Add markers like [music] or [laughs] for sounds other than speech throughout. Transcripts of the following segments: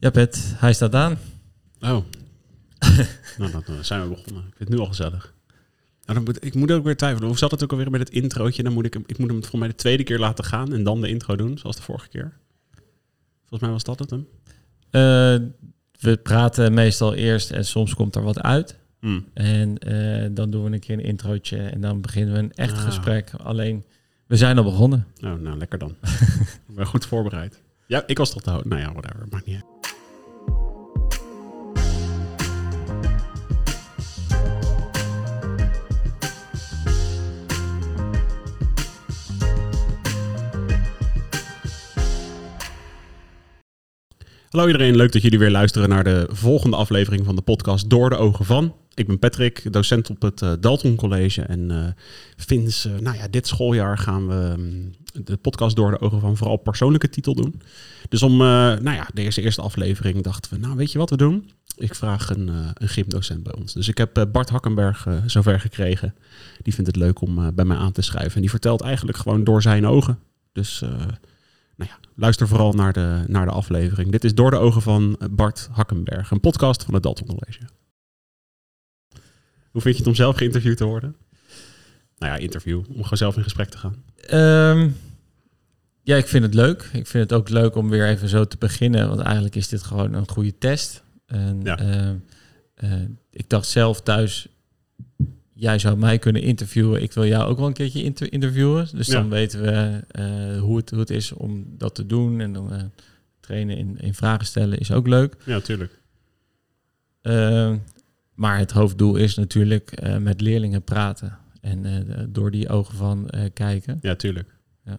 Ja, Pet, hij staat aan. Oh. [laughs] nou, dan zijn we begonnen. Ik vind het nu al gezellig. Nou, dan moet, ik moet ook weer twijfelen. Hoe zat het ook alweer met het introotje? Dan moet ik, hem- ik moet hem volgens mij de tweede keer laten gaan en dan de intro doen, zoals de vorige keer. Volgens mij was dat het hem. Eh, we praten meestal eerst en soms komt er wat uit. Hm. En eh, dan doen we een keer een introotje en dan beginnen we een echt Ah. gesprek. Alleen, we zijn al begonnen. Oh, nou, lekker dan. [laughs] ik ben goed voorbereid. Ja, ik was toch te houden. Nou ja, whatever. Maakt niet uit. Hallo iedereen, leuk dat jullie weer luisteren naar de volgende aflevering van de podcast Door de Ogen van. Ik ben Patrick, docent op het eh, Dalton College. En eh, nou ja, dit schooljaar gaan we mm, de podcast Door de Ogen van vooral persoonlijke titel doen. Dus om nou ja, deze eerste aflevering dachten we, nou weet je wat we doen? Ik vraag een, een gymdocent bij ons. Dus ik heb Bart Hakkenberg zover gekregen. Die vindt het leuk om bij mij aan te schrijven. En die vertelt eigenlijk gewoon door zijn ogen. Dus nou ja, luister vooral naar de, naar de aflevering. Dit is Door de Ogen van Bart Hakkenberg, een podcast van het Dalton College. Hoe vind je het om zelf geïnterviewd te worden? Nou ja, interview, om gewoon zelf in gesprek te gaan. Ehm, ja, ik vind het leuk. Ik vind het ook leuk om weer even zo te beginnen. Want eigenlijk is dit gewoon een goede test. En, Ja. ehm, eh, ik dacht zelf thuis, jij zou mij kunnen interviewen. Ik wil jou ook wel een keertje inter- interviewen. Dus Ja. dan weten we eh, hoe, het, hoe het is om dat te doen. En dan eh, trainen in, in vragen stellen is ook leuk. Ja, tuurlijk. Ehm, maar het hoofddoel is natuurlijk eh, met leerlingen praten. En door die ogen van kijken. Ja, tuurlijk. Ja. Ik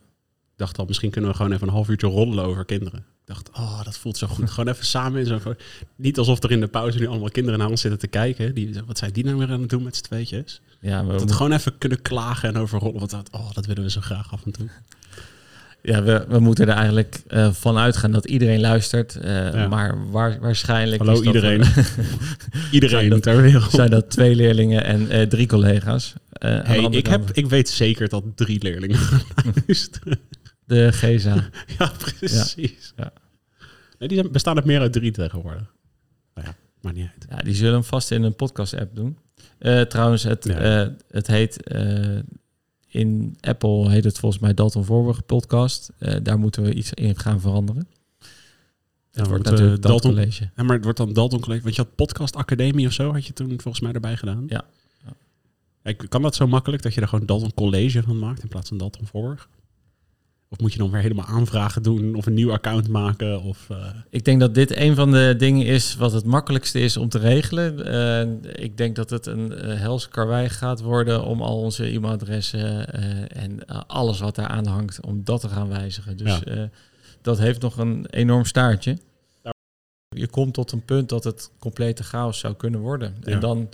dacht al, misschien kunnen we gewoon even een half uurtje roddelen over kinderen. Dacht, oh, dat voelt zo goed. gewoon even samen in zo'n... Niet alsof er in de pauze nu allemaal kinderen naar ons zitten te kijken. Die, wat zijn die nou weer aan het doen met z'n tweetjes? Ja, we, Dat we gewoon even kunnen klagen en over rollen. Want dat, oh, dat willen we zo graag af en toe. ja, we, we moeten er eigenlijk eh, van uitgaan dat iedereen luistert. eh, Ja. Maar waar, waarschijnlijk Hallo iedereen. een- [laughs] Iedereen Zijn dat- ter wereld. zijn dat twee leerlingen en eh, drie collega's. Eh, Hey, ik, heb, ik weet zeker dat drie leerlingen [laughs] luisteren. De GESA. [laughs] ja, precies. Ja. Nee, die zijn, bestaan er meer uit drie tegenwoordig. Nou ja, maakt niet uit. Ja, die zullen hem vast in een podcast-app doen. Eh, trouwens, het, Ja. eh, het heet... eh, in Apple heet het volgens mij Dalton Voorburg podcast. Daar moeten we iets in gaan veranderen. Het wordt natuurlijk Dalton Dalton- College. Ja, maar het wordt dan Dalton College. Want je had Podcast Academie of zo, had je toen volgens mij erbij gedaan. Ja. Ja. Ik- Kan dat zo makkelijk dat je er gewoon Dalton College van maakt in plaats van Dalton Voorburg? Of moet je dan weer helemaal aanvragen doen of een nieuw account maken? Of, eh, Ik denk dat dit een van de dingen is wat het makkelijkste is om te regelen. Eh, ik denk dat het een uh, hels karwei gaat worden om al onze e-mailadressen eh, en eh, alles wat daar aan hangt, om dat te gaan wijzigen. Dus Ja. eh, dat heeft nog een enorm staartje. Ja. Je komt tot een punt dat het complete chaos zou kunnen worden. Ja. En dan,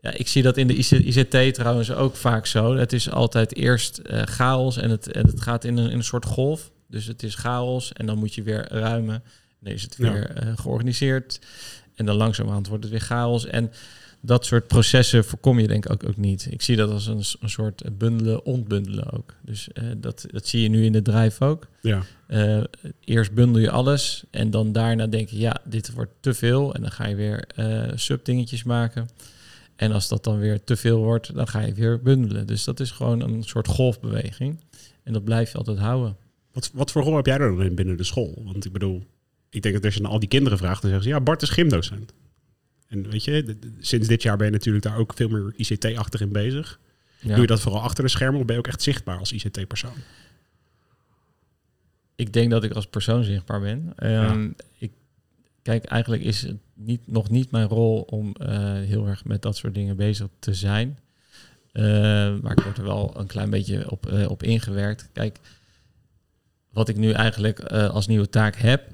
ja, ik zie dat in de IC ICT trouwens ook vaak zo. Het is altijd eerst eh, chaos en het, en het gaat in een, in een soort golf. Dus het is chaos en dan moet je weer ruimen. Dan is het Ja. weer eh, georganiseerd. En dan langzamerhand wordt het weer chaos. En dat soort processen voorkom je denk ik ook, ook niet. Ik zie dat als een, een soort bundelen, ontbundelen ook. Dus eh, dat, dat zie je nu in de drijf ook. ja. Eerst bundel je alles en dan daarna denk je, ja, dit wordt te veel. En dan ga je weer subdingetjes maken. En als dat dan weer te veel wordt, dan ga je weer bundelen. Dus dat is gewoon een soort golfbeweging. En dat blijf je altijd houden. Wat, wat voor rol heb jij er dan in binnen de school? Want ik bedoel, ik denk dat als je naar al die kinderen vraagt, dan zeggen ze, ja, Bart is gymdocent. En weet je, sinds dit jaar ben je natuurlijk daar ook veel meer ICT-achtig in bezig. Ja. Doe je dat vooral achter de schermen of ben je ook echt zichtbaar als ICT-persoon? Ik denk dat ik als persoon zichtbaar ben. Ehm, ik, kijk, eigenlijk is het niet, nog niet mijn rol om eh, heel erg met dat soort dingen bezig te zijn. Eh, maar ik word er wel een klein beetje op, eh, op ingewerkt. Kijk, wat ik nu eigenlijk als nieuwe taak heb,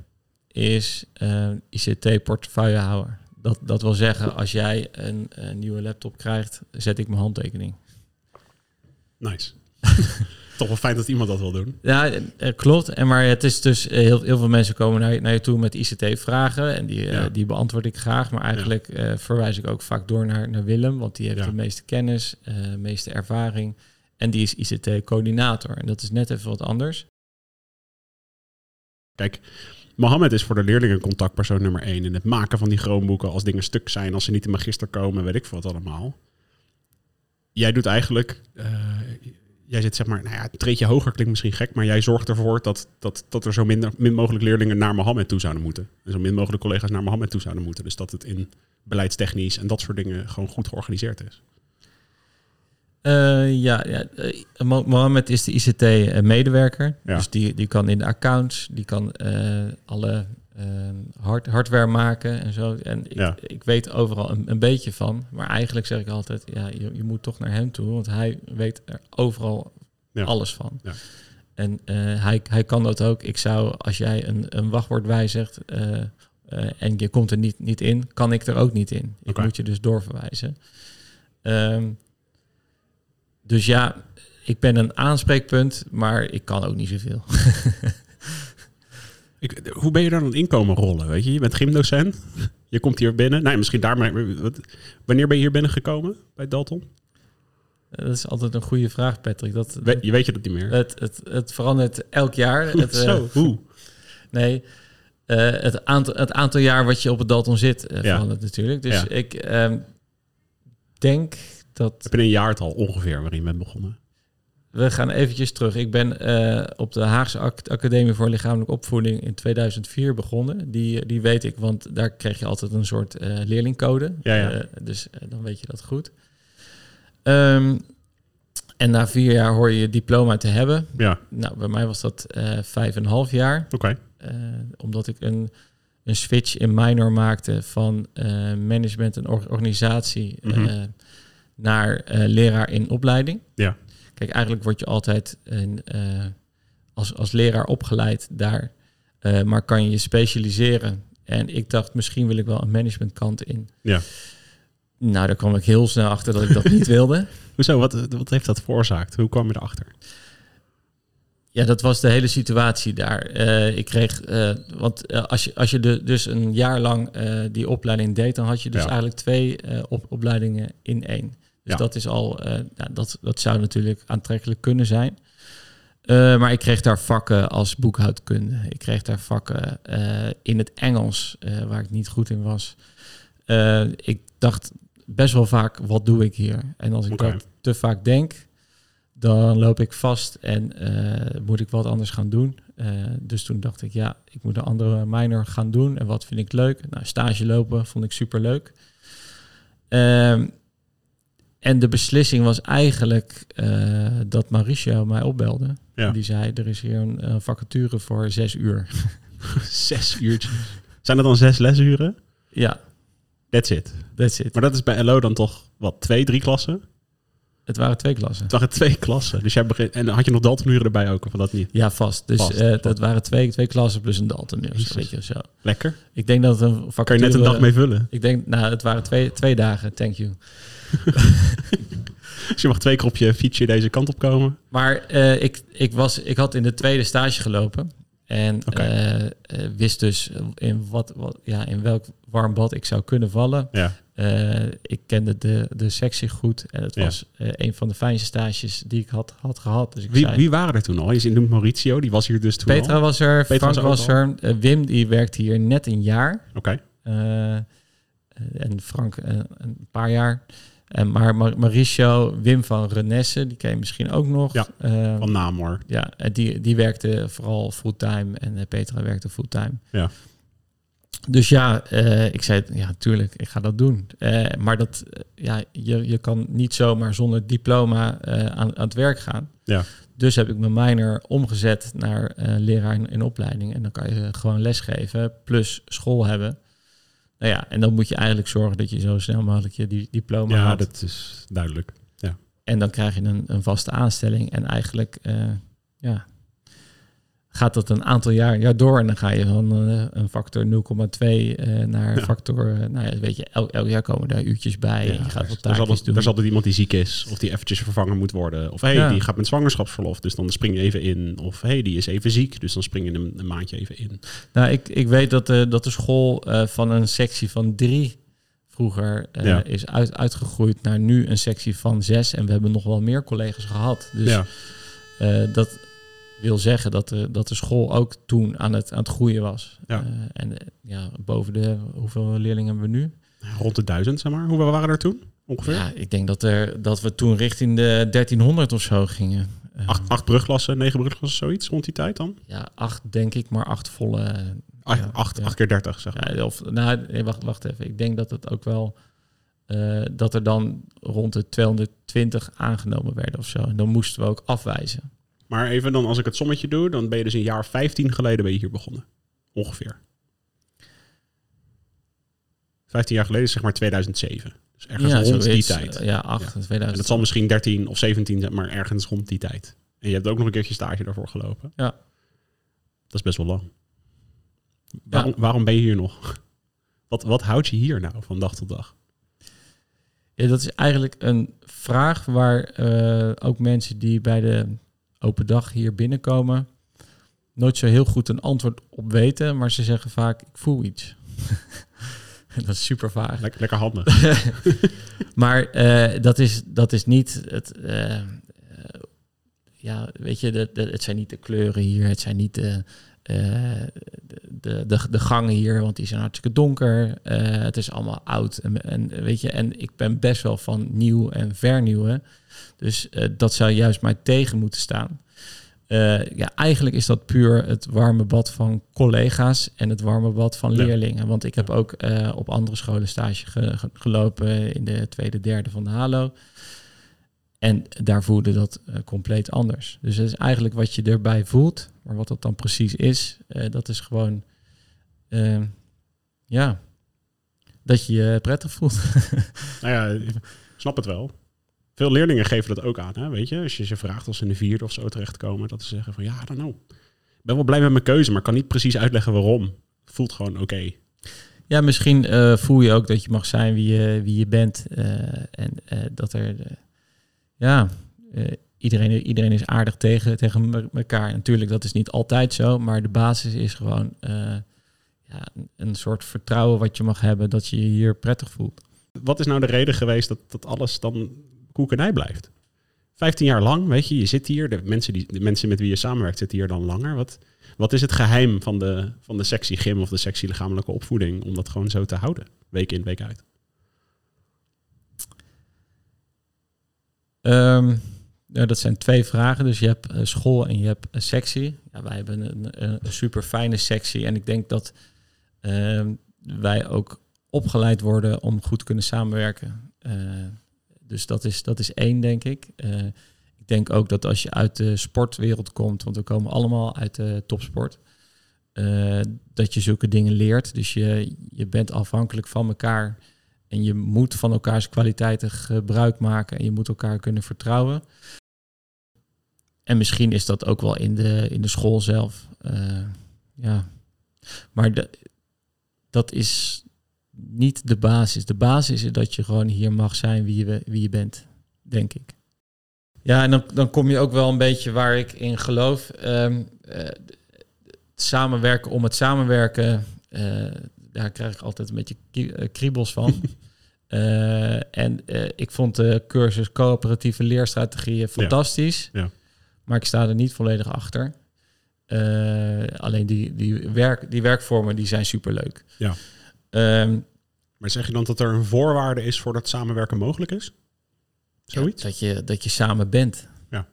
is eh, ICT-portefeuillehouder. Dat, dat wil zeggen, als jij een, een nieuwe laptop krijgt, zet ik mijn handtekening. Nice. [laughs] Toch wel fijn dat iemand dat wil doen. Ja, eh, klopt. En maar het is dus eh, heel, heel veel mensen komen naar, je- naar je toe met ICT-vragen en die, eh, Ja. die beantwoord ik graag. Maar eigenlijk eh, verwijs ik ook vaak door naar, naar Willem, want die heeft Ja. de meeste kennis, de meeste ervaring. En die is ICT-coördinator. En dat is net even wat anders. Kijk, Mohammed is voor de leerlingen contactpersoon nummer één in het maken van die groenboeken. Als dingen stuk zijn, als ze niet in magister komen, weet ik veel wat allemaal. Jij doet eigenlijk, jij zit zeg maar, nou ja, een treedje hoger klinkt misschien gek, maar jij zorgt ervoor dat, dat, dat er zo min, min mogelijk leerlingen naar Mohammed toe zouden moeten. En zo min mogelijk collega's naar Mohammed toe zouden moeten. Dus dat het in beleidstechnisch en dat soort dingen gewoon goed georganiseerd is. Uh, ja, ja uh, Mohammed is de ICT-medewerker. Ja. Dus die, die kan in de accounts, die kan uh, alle hard, hardware maken en zo. En ik, Ja. ik weet overal een, een beetje van. Maar eigenlijk zeg ik altijd, ja, je, je moet toch naar hem toe. Want hij weet er overal Ja. alles van. Ja. En eh, hij, hij kan dat ook. Ik zou, als jij een, een wachtwoord wijzigt eh, eh, en je komt er niet, niet in, kan ik er ook niet in. Ik moet je dus doorverwijzen. Ehm, dus ja, ik ben een aanspreekpunt, maar ik kan ook niet zoveel. [laughs] Ik, hoe ben je daar dan in komen rollen? Weet je, je bent gymdocent, je komt hier binnen. Nou, misschien daarmee. wat- Wanneer ben je hier binnengekomen bij Dalton? dat is altijd een goede vraag, Patrick. Dat, We, je weet je dat niet meer? het, het, het verandert elk jaar. [laughs] Het, eh, Zo, hoe? Nee, eh, het, aantal, het aantal jaar wat je op het Dalton zit eh, Ja. verandert natuurlijk. Dus Ja. ik ehm, denk dat... Heb je een jaartal ongeveer waarin je bent begonnen? We gaan eventjes terug. Ik ben eh, op de Haagse Ac- Academie voor Lichamelijke Opvoeding in 2004 begonnen. Die, die weet ik, want daar kreeg je altijd een soort eh, leerlingcode. Ja, ja. Eh, dus dan weet je dat goed. Ehm, en na vier jaar hoor je je diploma te hebben. Ja, Nou, bij mij was dat vijf en een half jaar. oké. Omdat ik een, een switch in minor maakte van management en or- organisatie Mhm. naar leraar in opleiding. Ja. Kijk, eigenlijk word je altijd een, eh, als, als leraar opgeleid daar, eh, maar kan je je specialiseren. En ik dacht, misschien wil ik wel een managementkant in. Ja. Nou, daar kwam ik heel snel achter dat ik dat niet [laughs] wilde. Hoezo? Wat, wat heeft dat veroorzaakt? Hoe kwam je erachter? Ja, dat was de hele situatie daar. Eh, ik kreeg, want als je, als je de, dus een jaar lang die opleiding deed, dan had je dus Ja. eigenlijk twee op, opleidingen in één. Dus Ja. dat is al, eh, ja, dat, dat zou natuurlijk aantrekkelijk kunnen zijn. Eh, maar ik kreeg daar vakken als boekhoudkunde. Ik kreeg daar vakken eh, in het Engels, waar ik niet goed in was. Ik dacht best wel vaak, wat doe ik hier? En als ik dat te vaak denk, dan loop ik vast en moet ik wat anders gaan doen. Dus toen dacht ik, ja, ik moet een andere minor gaan doen. En wat vind ik leuk? Nou, stage lopen vond ik super leuk. En de beslissing was eigenlijk eh, dat Mauricio mij opbelde. Ja. En die zei, er is hier een vacature voor zes uur. [laughs] Zes uurtjes. Zijn er dan zes lesuren? ja, That's it. that's it. Maar dat is bij LO dan toch, wat, twee, drie klassen? Het waren twee klassen. Het waren twee klassen. Dus jij begint, en had je nog Daltonuren erbij ook, of dat niet? Ja, vast. Dus Vast, eh, vast. dat waren twee, twee klassen plus een Dalton. Jezus. weet je, zo. Lekker. Ik denk dat het een. Kan je net een dag mee vullen. Ik denk, nou, het waren twee, twee dagen, thank you. [laughs] Dus je mag twee keer op je fietsje deze kant op komen. Maar eh, ik, ik, was, ik had in de tweede stage gelopen. En eh, eh, wist dus in, wat, wat, ja, in welk warm bad ik zou kunnen vallen. Ja. Eh, ik kende de, de sectie goed. En het Ja. was een van de fijnste stages die ik had, had gehad. Dus ik Wie, zei, wie waren er toen al? Je noemt Mauricio, die was hier dus toen Petra al. was er, Petra Frank was er. Wim, die werkte hier net een jaar. Oké. En Frank een paar jaar. En maar Mauricio, Wim van Renesse, die ken je misschien ook nog. Ja, Eh, Van naam hoor. ja, en die, die werkte vooral fulltime en eh, Petra werkte fulltime. Ja. Dus ja, eh, ik zei, ja, tuurlijk, ik ga dat doen. Eh, maar dat, ja, je, je kan niet zomaar zonder diploma aan, aan het werk gaan. Ja. Dus heb ik mijn minor omgezet naar leraar in, in opleiding. En dan kan je gewoon lesgeven, plus school hebben. Nou ja, en dan moet je eigenlijk zorgen dat je zo snel mogelijk je die diploma Ja, haalt. dat is duidelijk. En dan krijg je een, een vaste aanstelling. En eigenlijk eh, ja, gaat dat een aantal jaar, jaar door. En dan ga je van eh, een factor 0,2 eh, naar Ja. factor... eh, nou ja, weet je, elk, elk jaar komen daar uurtjes bij. en je gaat wat er, zal doen. er altijd iemand die ziek is. Of die eventjes vervangen moet worden. Of hey, Ja. die gaat met zwangerschapsverlof. Dus dan spring je even in. Of hey, die is even ziek. Dus dan spring je een, een maandje even in. Nou, ik, ik weet dat de, dat de school van een sectie van drie vroeger is uit, uitgegroeid naar nu een sectie van zes. En we hebben nog wel meer collega's gehad. Dus ja. Eh, dat, wil zeggen dat de, dat de school ook toen aan het, aan het groeien was. Ja. Eh, en eh, ja, boven de, hoeveel leerlingen hebben we nu? Rond de duizend, zeg maar. Hoeveel waren er toen? Ongeveer? Ja, ik denk dat, er, dat we toen richting de 1300 of zo gingen. Eh, Acht, acht brugklassen, negen brugklassen, zoiets rond die tijd dan? Ja, acht denk ik, maar acht volle. Ach, ja, acht, ja. acht keer dertig, zeg maar. Ja, of, nou, nee, wacht, wacht even. Ik denk dat het ook wel... dat er dan rond de 220 aangenomen werden of zo. En dan moesten we ook afwijzen. Maar even dan, als ik het sommetje doe, dan ben je dus een jaar 15 geleden ben je hier begonnen. Ongeveer. 15 jaar geleden is zeg maar 2007. Dus ergens rond die tijd. Ja, 8, 2000. En dat zal misschien 13 of 17 zijn, maar ergens rond die tijd. En je hebt ook nog een keertje stage daarvoor gelopen. Ja. Dat is best wel lang. Waarom, waarom ben je hier nog? Wat, wat houdt je hier nou van dag tot dag? Ja, dat is eigenlijk een vraag waar eh, ook mensen die bij de open dag hier binnenkomen... nooit zo heel goed een antwoord op weten. Maar ze zeggen vaak, ik voel iets. [laughs] dat is super vaag. Lekker, lekker handig. [laughs] Maar eh, dat, is, dat is niet het. eh, ja, weet je, de, de, het zijn niet de kleuren hier, het zijn niet de, de, de, de gangen hier, want die zijn hartstikke donker. Eh, het is allemaal oud. En, en weet je, en ik ben best wel van nieuw en vernieuwen. Dus eh, dat zou juist mij tegen moeten staan. Eh, ja, eigenlijk is dat puur het warme bad van collega's en het warme bad van Ja. leerlingen. Want ik heb ook eh, op andere scholen stage ge- ge- gelopen in de tweede, derde van de HALO. En daar voelde dat eh, compleet anders. Dus het is eigenlijk wat je erbij voelt. Maar wat dat dan precies is, eh, dat is gewoon... eh, ja, dat je je prettig voelt. [laughs] nou ja, ik snap het wel. Veel leerlingen geven dat ook aan, hè? weet je. Als je ze vraagt als ze in de vierde of zo terechtkomen, dat ze zeggen van ja, know. Ik ben wel blij met mijn keuze, maar kan niet precies uitleggen waarom. Voelt gewoon oké. Ja, misschien eh, voel je ook dat je mag zijn wie je, wie je bent. en dat er, ja, iedereen, iedereen is aardig tegen, tegen me- elkaar. Natuurlijk, dat is niet altijd zo, maar de basis is gewoon eh, ja, een- soort vertrouwen wat je mag hebben dat je je hier prettig voelt. Wat is nou de reden geweest dat, dat alles dan koekenij blijft? 15 jaar lang, weet je, je zit hier. De mensen, die, de mensen met wie je samenwerkt zitten hier dan langer. Wat, wat is het geheim van de, van de sexy gym of de sexy lichamelijke opvoeding om dat gewoon zo te houden? Week in, week uit. Ehm, ja, dat zijn twee vragen. Dus je hebt eh, school en je hebt een sectie. Ja, wij hebben een, een, super fijne sectie. En ik denk dat ehm, wij ook opgeleid worden om goed kunnen samenwerken. Eh, dus dat is, dat is één, denk ik. Eh, ik denk ook dat als je uit de sportwereld komt, want we komen allemaal uit de topsport, eh, dat je zulke dingen leert. Dus je, je bent afhankelijk van elkaar. En je moet van elkaars kwaliteiten gebruik maken en je moet elkaar kunnen vertrouwen. En misschien is dat ook wel in de, in de school zelf. Eh, ja. Maar de, dat is niet de basis. De basis is dat je gewoon hier mag zijn wie je, wie je bent, denk ik. Ja, en dan, dan kom je ook wel een beetje waar ik in geloof. Ehm, eh, samenwerken om het samenwerken, eh, daar krijg ik altijd een beetje kriebels van. [laughs] En ik vond de cursus coöperatieve leerstrategieën fantastisch. ja. Maar ik sta er niet volledig achter. Eh, alleen die, die, werk, die werkvormen die zijn superleuk. Ja. Ehm, Maar zeg je dan dat er een voorwaarde is voordat samenwerken mogelijk is? Zoiets? Ja, dat, je, dat je samen bent. Ja.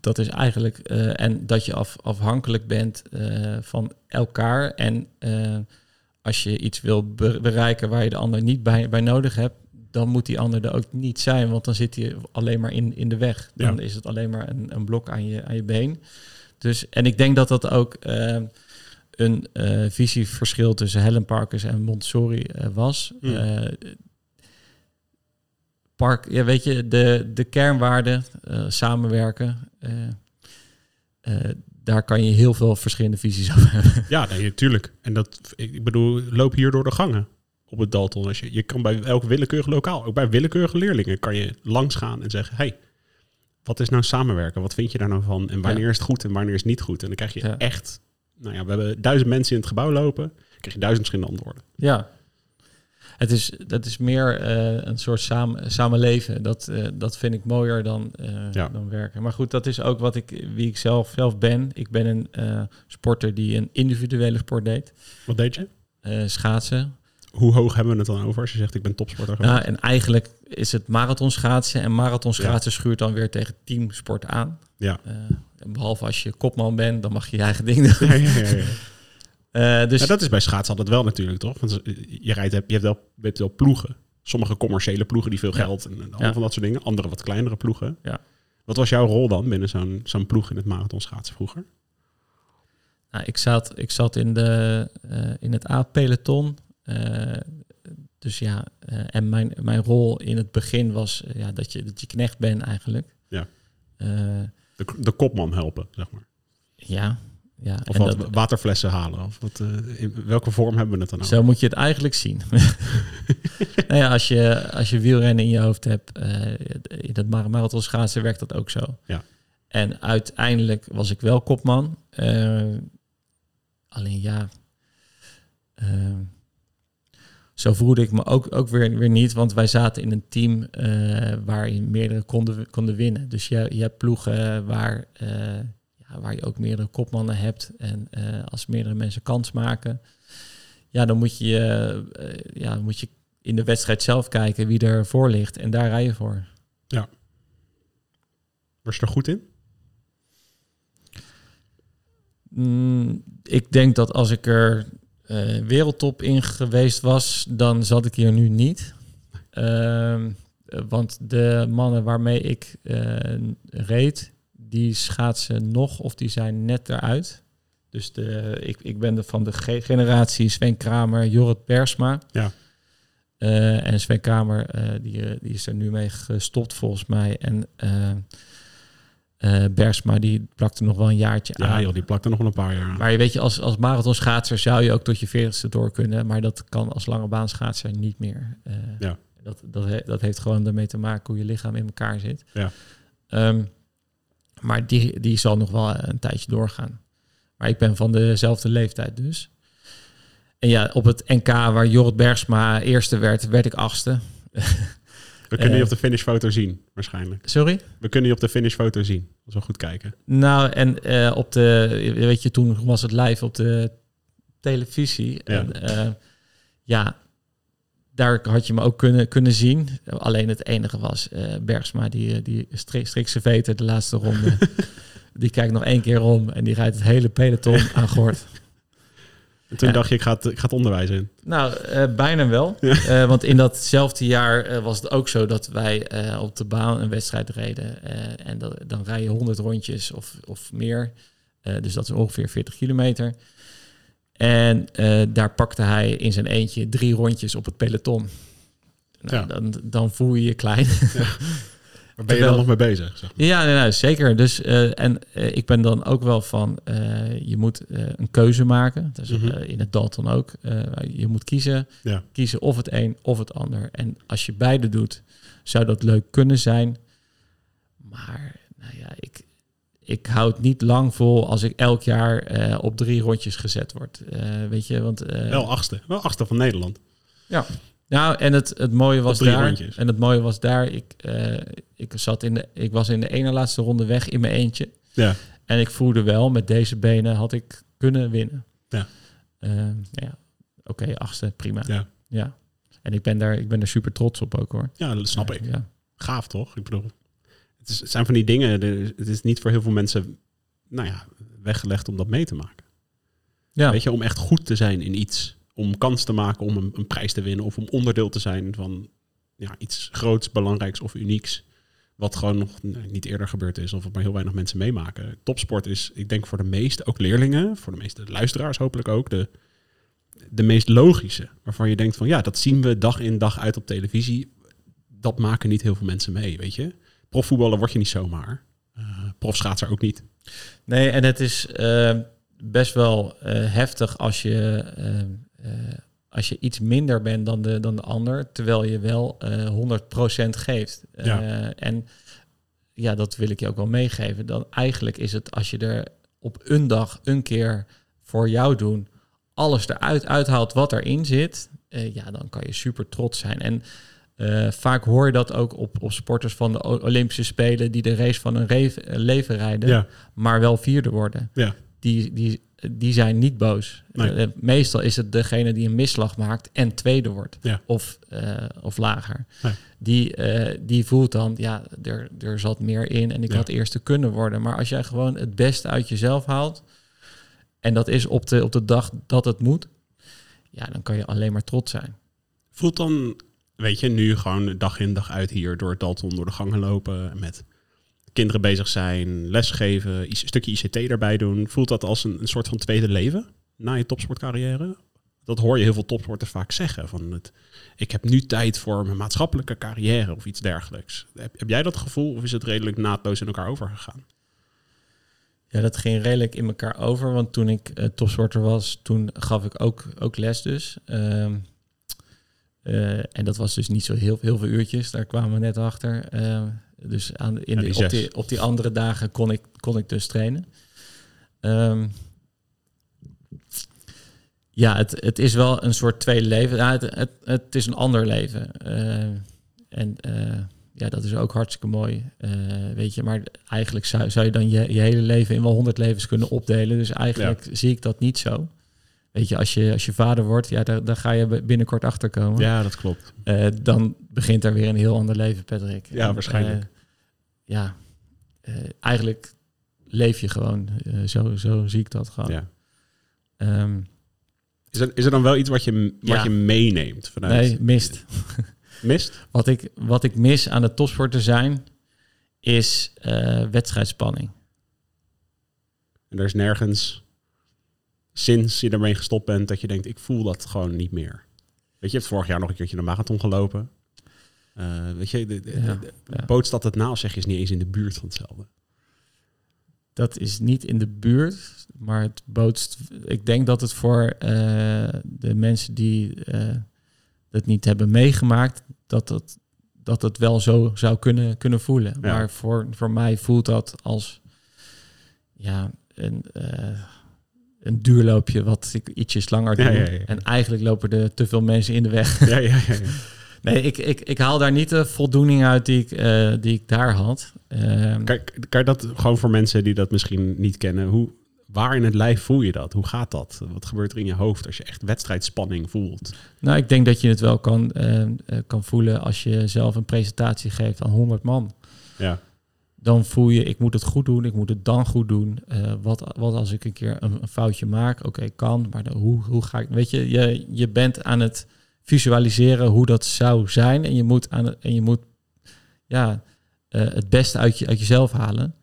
Dat is eigenlijk... eh, en dat je af, afhankelijk bent eh, van elkaar. En als je iets wil be- bereiken waar je de ander niet bij, bij nodig hebt... dan moet die ander er ook niet zijn. Want dan zit hij alleen maar in, in de weg. Dan Ja. is het alleen maar een, een blok aan je, aan je been. Dus, en ik denk dat dat ook... eh, een eh, visieverschil tussen Helen Parkers en Montessori eh, was. Mm. Eh, park, ja, weet je, de, de kernwaarden, samenwerken, daar kan je heel veel verschillende visies over hebben. Ja, nee, natuurlijk. En dat, ik bedoel, loop hier door de gangen op het Dalton. Als je, je kan bij elk willekeurig lokaal, ook bij willekeurige leerlingen, kan je langs gaan en zeggen, hey, wat is nou samenwerken? Wat vind je daar nou van? En wanneer Ja. is het goed en wanneer is het niet goed? En dan krijg je Ja. echt, nou ja, we hebben duizend mensen in het gebouw lopen, dan krijg je duizend verschillende antwoorden. Ja. Het is, dat is meer eh, een soort samen, samenleven. Dat, eh, dat vind ik mooier dan, eh, Ja. dan werken. Maar goed, dat is ook wat ik, wie ik zelf, zelf ben. Ik ben een sporter die een individuele sport deed. Wat deed je? Schaatsen. Hoe hoog hebben we het dan over als je zegt ik ben topsporter geworden? Nou, en eigenlijk is het marathon schaatsen. En marathon schaatsen schuurt dan weer tegen teamsport aan. Ja. En behalve als je kopman bent, dan mag je je eigen ding doen. Ja, ja, ja, ja. [laughs] Eh, dus Ja, dat is bij schaatsen altijd wel natuurlijk, toch? Want je, rijdt, je hebt wel, je hebt wel ploegen. Sommige commerciële ploegen die veel Ja. geld en allemaal Ja. van dat soort dingen. Andere wat kleinere ploegen. Ja. Wat was jouw rol dan binnen zo'n zo'n ploeg in het marathon schaatsen vroeger? Nou, ik, zat, ik zat in, de, eh, in het A-peloton. Eh, dus ja, eh, en mijn, mijn rol in het begin was eh, ja, dat, je, dat je knecht bent eigenlijk. Ja. De, de kopman helpen, zeg maar. ja, ja. Of wat dat- waterflessen halen. Of wat, in welke vorm hebben we het dan over? zo moet je het eigenlijk zien. [laughs] [laughs] nou ja, als je, als je wielrennen in je hoofd hebt, eh, in mar- marathon schaatsen werkt dat ook zo. Ja. En uiteindelijk was ik wel kopman. Alleen ja, zo voelde ik me ook, ook weer, weer niet, want wij zaten in een team eh, waarin meerdere konden, konden winnen. Dus je, je hebt ploegen waar, eh, ja, waar je ook meerdere kopmannen hebt. En eh, als meerdere mensen kans maken, ja, dan moet je, eh, ja, moet je in de wedstrijd zelf kijken wie er voor ligt. En daar rij je voor. Was je er goed in? Mm, ik denk dat als ik er eh, wereldtop in geweest was, dan zat ik hier nu niet. Ehm, eh, want de mannen waarmee ik eh, reed, die schaatsen nog of die zijn net eruit. Dus de, ik, ik ben de, van de ge- generatie Sven Kramer, Jorrit Bersma. Ja. Eh, en Sven Kramer, die, die is er nu mee gestopt volgens mij. En eh, Bersma, die plakte nog wel een jaartje Ja, aan. joh, die plakte nog wel een paar jaar aan. Maar je weet je, als, als marathonschaatser zou je ook tot je veertigste door kunnen. Maar dat kan als lange baanschaatser niet meer. Eh, Ja. dat, dat, he- dat heeft gewoon ermee te maken hoe je lichaam in elkaar zit. Ja. Ehm, maar die, die zal nog wel een tijdje doorgaan. Maar ik ben van dezelfde leeftijd dus. En ja, op het NK waar Jorrit Bergsma eerste werd, werd ik achtste. [laughs] We kunnen Eh. je op de finishfoto zien, waarschijnlijk. Sorry? We kunnen je op de finishfoto zien. Als we goed kijken. Nou, en eh, op de, weet je, toen was het live op de televisie. Ja. En eh, ja, daar had je me ook kunnen, kunnen zien. Alleen het enige was, Bergsma, die, die strik, strikt zijn veten de laatste ronde. [laughs] die kijkt nog één keer om en die rijdt het hele peloton aan gort. En toen Ja. dacht je, ik ga het, ik ga het onderwijs in. Nou, eh, bijna wel. Eh, want in datzelfde jaar eh, was het ook zo dat wij op de baan een wedstrijd reden. en dat, dan rij je 100 rondjes of, of meer. Dus dat is ongeveer 40 kilometer. En daar pakte hij in zijn eentje drie rondjes op het peloton. Nou, Ja. dan, dan voel je je klein. [laughs] Ben je dan nog mee bezig? Zeg maar. Ja, nee, nee, zeker. Dus, eh, en eh, ik ben dan ook wel van, eh, je moet een keuze maken. Dus, Mhm. in het Dalton ook. Je moet kiezen. Ja. Kiezen of het een of het ander. En als je beide doet, zou dat leuk kunnen zijn. Maar, nou ja, ik, ik hou het niet lang vol als ik elk jaar op drie rondjes gezet word. Weet je, want... Wel achtste. Wel achtste van Nederland. Nou, en het, het mooie was daar. rondjes. En het mooie was daar. Ik, eh, ik, zat in de, ik was in de ene laatste ronde weg in mijn eentje. Ja. En ik voelde wel, met deze benen had ik kunnen winnen. Ja. Eh, ja. Oké, achtste, prima. Ja. Ja. En ik ben, daar, ik ben er super trots op ook hoor. Ja, dat snap ik. Ja. Gaaf toch? Ik bedoel, het, is, het zijn van die dingen. Het is niet voor heel veel mensen, nou ja, weggelegd om dat mee te maken. Ja. Weet je, om echt goed te zijn in iets. Om kans te maken om een, een prijs te winnen. Of om onderdeel te zijn van ja, iets groots, belangrijks of unieks. Wat gewoon nog nou, niet eerder gebeurd is. Of wat maar heel weinig mensen meemaken. Topsport is, ik denk voor de meeste, ook leerlingen. Voor de meeste luisteraars hopelijk ook. De, de meest logische. Waarvan je denkt van ja, dat zien we dag in dag uit op televisie. Dat maken niet heel veel mensen mee, weet je. Profvoetballer word je niet zomaar. Eh profschaatser ook niet. Nee, en het is eh, best wel eh, heftig als je, als je iets minder bent dan de, dan de ander, terwijl je wel eh 100% geeft. Eh, Ja. En ja, dat wil ik je ook wel meegeven. Dan eigenlijk is het als je er op een dag een keer voor jou doen, alles eruit uithaalt wat erin zit. eh, ja, dan kan je super trots zijn. En eh, vaak hoor je dat ook op, op sporters van de Olympische Spelen die de race van hun eh, leven rijden, Ja, maar wel vierde worden. ja, Die, die, die zijn niet boos. Nee. Eh, meestal is het degene die een misslag maakt en tweede wordt. Ja. Of, eh, of lager. Nee. Die, eh, die voelt dan, ja, er, er zat meer in en ik Ja. had eerste kunnen worden. Maar als jij gewoon het beste uit jezelf haalt... en dat is op de, op de dag dat het moet... ja, dan kan je alleen maar trots zijn. Voelt dan, weet je, nu gewoon dag in dag uit hier door het Dalton, door de gangen lopen, met kinderen bezig zijn, lesgeven, een stukje ICT erbij doen. Voelt dat als een, een soort van tweede leven na je topsportcarrière? Dat hoor je heel veel topsporters vaak zeggen. Van het, ik heb nu tijd voor mijn maatschappelijke carrière of iets dergelijks. Heb, heb jij dat gevoel of is het redelijk naadloos in elkaar overgegaan? Ja, dat ging redelijk in elkaar over. Want toen ik eh, topsporter was, toen gaf ik ook, ook les dus. Ehm, eh, en dat was dus niet zo heel, heel veel uurtjes. Daar kwamen we net achter. Ehm, dus aan, in de, op, die, op die andere dagen kon ik, kon ik dus trainen. Ehm, ja, het, het is wel een soort tweede leven. Ja, het, het, het is een ander leven. Eh, en eh, ja, dat is ook hartstikke mooi. Eh, weet je, maar eigenlijk zou, zou je dan je, je hele leven in wel honderd levens kunnen opdelen. Dus eigenlijk zie ik dat niet zo. Weet je, als je, als je vader wordt, ja, daar, daar ga je binnenkort achter komen. Ja, dat klopt. Eh, dan begint er weer een heel ander leven, Patrick. Ja, En, waarschijnlijk. eh, ja, eh, eigenlijk leef je gewoon. Zo, zo zie ik dat gewoon. Ja. Ehm, Is, er, is er dan wel iets wat je, wat Ja. je meeneemt vanuit? nee, mist. [laughs] Mist? Wat ik, wat ik mis aan het topsporter zijn, is wedstrijdspanning. En er is nergens sinds je ermee gestopt bent dat je denkt, ik voel dat gewoon niet meer. Weet je, je hebt vorig jaar nog een keertje een marathon gelopen. Eh, weet je, de, de, Ja, de- ja. bootst dat het nou zeg je is niet eens in de buurt van hetzelfde. Dat is niet in de buurt, maar het bootst. Ik denk dat het voor eh, de mensen die eh het niet hebben meegemaakt, dat het, dat het wel zo zou kunnen, kunnen voelen. Ja. Maar voor, voor mij voelt dat als ja, een, een duurloopje wat ik ietsjes langer doe. Ja, ja, ja. En eigenlijk lopen er te veel mensen in de weg. Ja, ja, ja. [laughs] Nee, ik, ik, ik haal daar niet de voldoening uit die ik, eh, die ik daar had. Ehm, Kan, kan je dat gewoon voor mensen die dat misschien niet kennen, hoe, waar in het lijf voel je dat? Hoe gaat dat? Wat gebeurt er in je hoofd als je echt wedstrijdspanning voelt? Nou, ik denk dat je het wel kan, eh, eh, kan voelen als je zelf een presentatie geeft aan 100 man. Ja, Dan voel je, ik moet het goed doen, ik moet het dan goed doen. Eh, wat, wat als ik een keer een, foutje maak? Oké, kan, maar hoe, hoe ga ik... Weet je, je, je bent aan het visualiseren hoe dat zou zijn. En je moet, aan het, en je moet ja, eh, het beste uit, je, uit jezelf halen.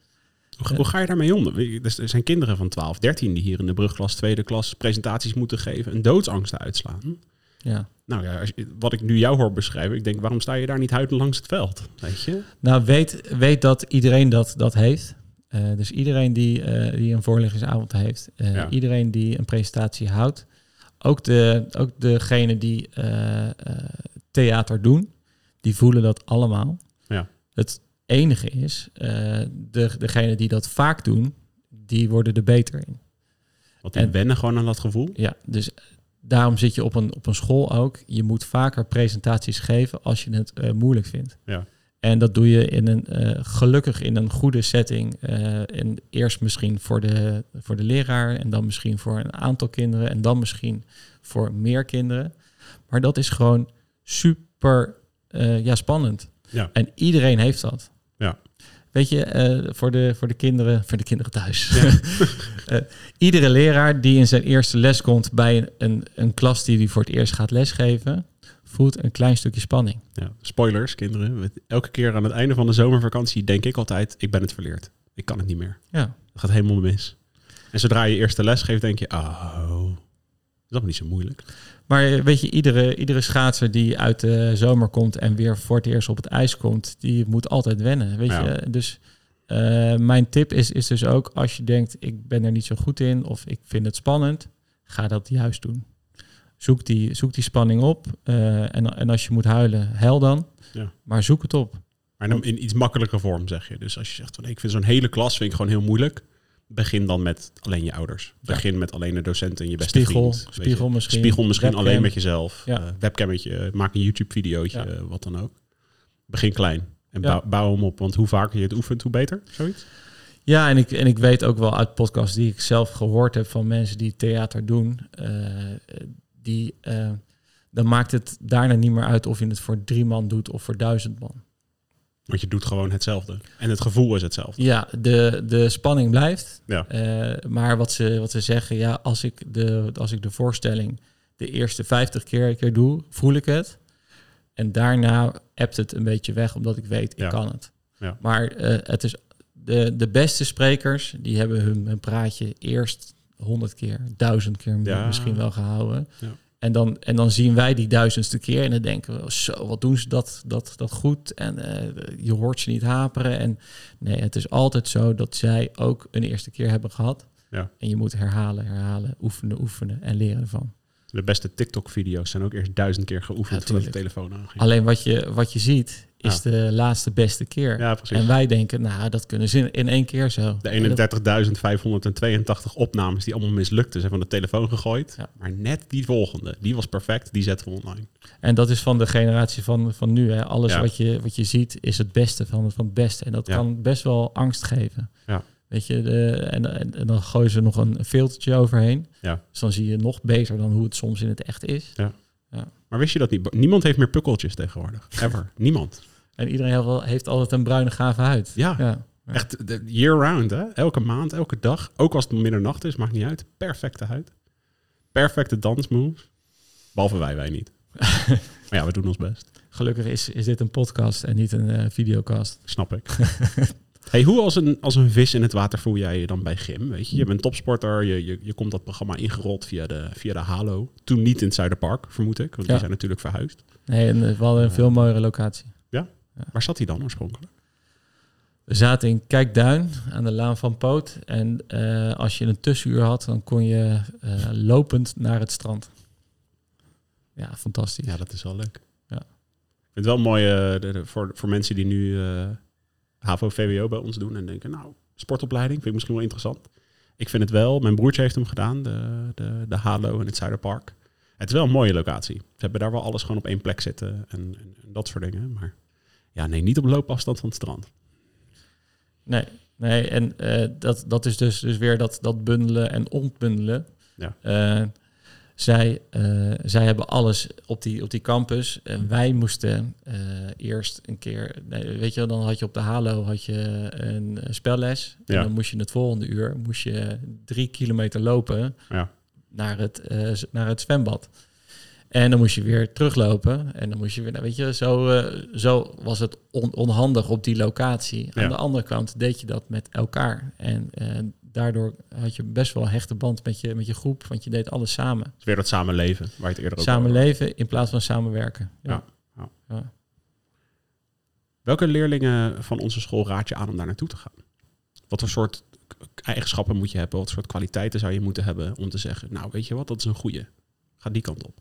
Hoe, hoe ga je daarmee om? Dus Er zijn kinderen van 12, 13 die hier in de brugklas, tweede klas presentaties moeten geven en doodsangsten uitslaan. Ja. Nou ja, als wat ik nu jou hoor beschrijven, ik denk, waarom sta je daar niet huilend langs het veld? Weet je? Nou, weet, weet dat iedereen dat, dat heeft. Eh, dus iedereen die, eh, die een voorleggingsavond heeft, eh, Ja. iedereen die een presentatie houdt, ook, de, ook degene die theater doen, die voelen dat allemaal. Ja. Het enige is, de, degene die dat vaak doen, die worden er beter in. Want die En- wennen gewoon aan dat gevoel. Ja, dus daarom zit je op een, op een school ook. Je moet vaker presentaties geven als je het eh, moeilijk vindt. Ja. En dat doe je in een, eh, gelukkig in een goede setting. eh, en eerst misschien voor de, voor de leraar en dan misschien voor een aantal kinderen en dan misschien voor meer kinderen. Maar dat is gewoon super ja, spannend. Ja. En iedereen heeft dat. Ja. Weet je, eh, voor, de, voor de kinderen, voor de kinderen thuis. [laughs] Eh, iedere leraar die in zijn eerste les komt bij een, een, een klas die hij voor het eerst gaat lesgeven, voelt een klein stukje spanning. Ja. Spoilers, kinderen. Elke keer aan het einde van de zomervakantie denk ik altijd, ik ben het verleerd. Ik kan het niet meer. Ja. Het gaat helemaal mis. En zodra je eerste les geeft, denk je, oh, dat is allemaal niet zo moeilijk. Maar weet je, iedere, iedere schaatser die uit de zomer komt en weer voor het eerst op het ijs komt, die moet altijd wennen. Weet Ja. je, dus eh, mijn tip is, is dus ook als je denkt, ik ben er niet zo goed in of ik vind het spannend, ga dat juist doen. Zoek die, zoek die spanning op eh, en, en als je moet huilen, huil dan. Ja. Maar zoek het op. Maar in, in iets makkelijker vorm, zeg je. Dus als je zegt, van, ik vind zo'n hele klas vind ik gewoon heel moeilijk. Begin dan met alleen je ouders. Begin met alleen de docenten en je beste Spiegel, vriend. spiegel misschien. Spiegel misschien webcam. alleen met jezelf. Ja. Eh, webcammetje, maak een YouTube-videootje, Ja. eh, wat dan ook. Begin klein en bouw, bouw hem op. Want hoe vaker je het oefent, hoe beter. Zoiets? Ja, en ik, en ik weet ook wel uit podcasts die ik zelf gehoord heb van mensen die theater doen, eh, die, eh, dan maakt het daarna niet meer uit of je het voor drie man doet of voor duizend man. Want je doet gewoon hetzelfde. En het gevoel is hetzelfde. Ja, de, de spanning blijft. Ja. Eh, maar wat ze, wat ze zeggen, ja, als ik, de, als ik de voorstelling de eerste 50 keer, keer doe, voel ik het. En daarna appt het een beetje weg, omdat ik weet, ik Ja. kan het. Ja. Maar eh, het is de, de beste sprekers, die hebben hun, hun praatje eerst honderd keer, duizend keer misschien wel gehouden. En dan, en dan zien wij die duizendste keer en dan denken we, zo, wat doen ze dat, dat, dat goed? En eh, je hoort ze niet haperen. En nee, het is altijd zo dat zij ook een eerste keer hebben gehad. Ja. En je moet herhalen, herhalen, oefenen, oefenen en leren ervan. De beste TikTok-video's zijn ook eerst duizend keer geoefend Ja, voordat de telefoon aanging. Alleen wat je, wat je ziet, is Ja. de laatste beste keer. Ja, precies. en wij denken, nou, dat kunnen ze in, één keer zo. De En dat- 31.582 opnames die allemaal mislukten zijn van de telefoon gegooid. Ja. Maar net die volgende, die was perfect, die zetten we online. En dat is van de generatie van, van nu. Hè. Alles Ja. wat, je, wat je ziet is het beste van, van het beste. En dat Ja. kan best wel angst geven. Ja. Weet je, de, en, en, en dan gooien ze nog een filtertje overheen. Ja. Dus dan zie je nog beter dan hoe het soms in het echt is. Maar wist je dat niet? Niemand heeft meer pukkeltjes tegenwoordig. Ever. [laughs] Niemand. En iedereen heeft, altijd een bruine gave huid. Ja. ja. Echt year-round, hè? Elke maand, elke dag. Ook als het middernacht is, maakt niet uit. Perfecte huid. Perfecte dansmoves. Behalve wij, wij niet. [laughs] maar ja, we doen ons best. Gelukkig is, is dit een podcast en niet een eh, videocast. Snap ik. [laughs] hey, hoe als een, als een vis in het water voel jij je dan bij gym? Weet je, je bent topsporter, je, je, je komt dat programma ingerold via de, via de Halo. Toen niet in het Zuiderpark, vermoed ik, want die Ja. zijn natuurlijk verhuisd. Nee, en eh, we hadden een veel mooiere locatie. Waar zat hij dan oorspronkelijk? We zaten in Kijkduin aan de Laan van Poot. En eh, als je een tussenuur had, dan kon je eh, lopend naar het strand. Ja, fantastisch. Ja, dat is wel leuk. Ja. Ik vind het wel mooi eh, de- voor, voor mensen die nu HAVO-VWO bij ons doen en denken, nou, sportopleiding vind ik misschien wel interessant. Ik vind het wel, mijn broertje heeft hem gedaan, de, de, de Halo in het Zuiderpark. Het is wel een mooie locatie. Ze hebben daar wel alles gewoon op één plek zitten en, en, en dat soort dingen. Maar ja, nee, niet op loopafstand van het strand. Nee, nee en eh, dat, dat is dus, dus weer dat, dat bundelen en ontbundelen. Ja. Eh, zij, eh, zij hebben alles op die, op die campus. En wij moesten eerst een keer... Nee, weet je, dan had je op de Halo had je een spelles. En Ja. dan moest je het volgende uur moest je drie kilometer lopen Ja. naar, het, naar het zwembad. En dan moest je weer teruglopen. En dan moest je weer, nou, weet je, zo, eh, zo was het on- onhandig op die locatie. Aan Ja. de andere kant deed je dat met elkaar. En eh, daardoor had je best wel een hechte band met je, met je groep, want je deed alles samen. Weer dat samenleven, waar je het eerder over had. leven in plaats van samenwerken. Ja. Ja. Ja. Welke leerlingen van onze school raad je aan om daar naartoe te gaan? Wat voor soort eigenschappen moet je hebben? Wat voor soort kwaliteiten zou je moeten hebben om te zeggen, nou weet je wat, dat is een goeie. Ga die kant op.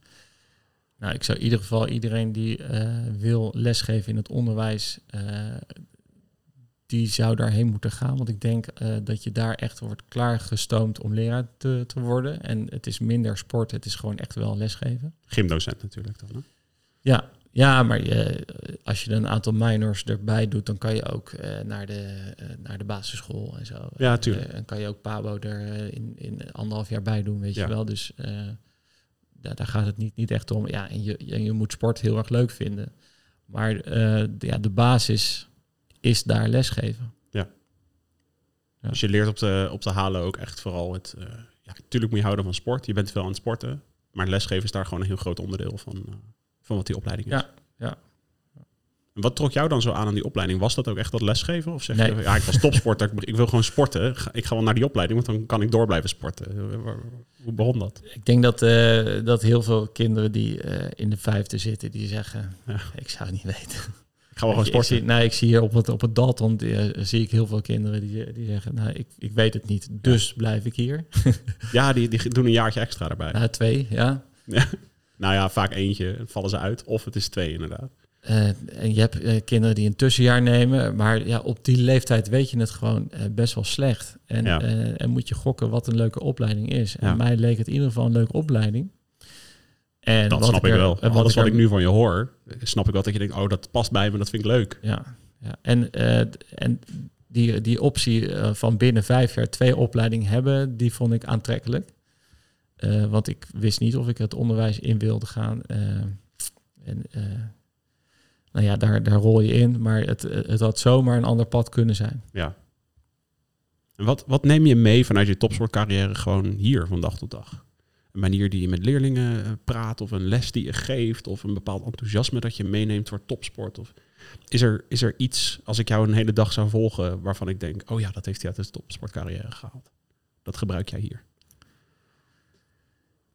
Nou, ik zou in ieder geval iedereen die eh, wil lesgeven in het onderwijs, eh, die zou daarheen moeten gaan. Want ik denk eh, dat je daar echt wordt klaargestoomd om leraar te, te worden. En het is minder sport, het is gewoon echt wel lesgeven. Gymdocent natuurlijk dan. Hè? Ja, ja maar je, als je een aantal minors erbij doet, dan kan je ook naar, de, naar de basisschool en zo. Ja, tuurlijk. en kan je ook Pabo er in, in anderhalf jaar bij doen, weet Ja. je wel. Dus daar, daar gaat het niet, niet echt om. Ja, en je, en je moet sport heel erg leuk vinden. Maar eh, de- ja, de basis is daar lesgeven. Ja. Dus je leert op de, op de halen ook echt vooral het... eh, ja, natuurlijk moet je houden van sport. Je bent veel aan het sporten. Maar lesgeven is daar gewoon een heel groot onderdeel van, eh, van wat die opleiding is. Ja, ja. Wat trok jou dan zo aan aan die opleiding? Was dat ook echt dat lesgeven? Of zeg Nee. je, ja, ik was topsporter, ik, wil gewoon sporten. Ik ga wel naar die opleiding, want dan kan ik door blijven sporten. Hoe begon dat? Ik denk dat, eh, dat heel veel kinderen die eh, in de vijfde zitten, die zeggen, Ja. ik zou het niet weten. Ik ga wel gewoon Ik- ik sporten. zie, nee, ik zie hier op het, op het Dalton eh, zie ik heel veel kinderen die, die zeggen, nou, ik, ik weet het niet, dus blijf ik hier. [laughs] Ja, die, die doen een jaartje extra erbij. Na twee, ja. Nou ja, vaak eentje vallen ze uit. Of het is twee inderdaad. Eh, en je hebt eh, kinderen die een tussenjaar nemen, maar ja, op die leeftijd weet je het gewoon eh, best wel slecht. En, Ja. en moet je gokken wat een leuke opleiding is. En mij leek het in ieder geval een leuke opleiding. En Dat snap ik er- wel. en Alles wat er- ik nu van je hoor, snap ik wel dat je denkt, oh, dat past bij me, dat vind ik leuk. Ja, ja. en, en die, die optie van binnen vijf jaar twee opleidingen hebben, die vond ik aantrekkelijk. Want ik wist niet of ik het onderwijs in wilde gaan. en nou ja, daar, daar rol je in. Maar het, het had zomaar een ander pad kunnen zijn. Ja. En wat, wat neem je mee vanuit je topsportcarrière gewoon hier van dag tot dag? Een manier die je met leerlingen eh, praat, of een les die je geeft, of een bepaald enthousiasme dat je meeneemt voor topsport? Of is er, is er iets, als ik jou een hele dag zou volgen, waarvan ik denk, oh ja, dat heeft hij uit de topsportcarrière gehaald? Dat gebruik jij hier.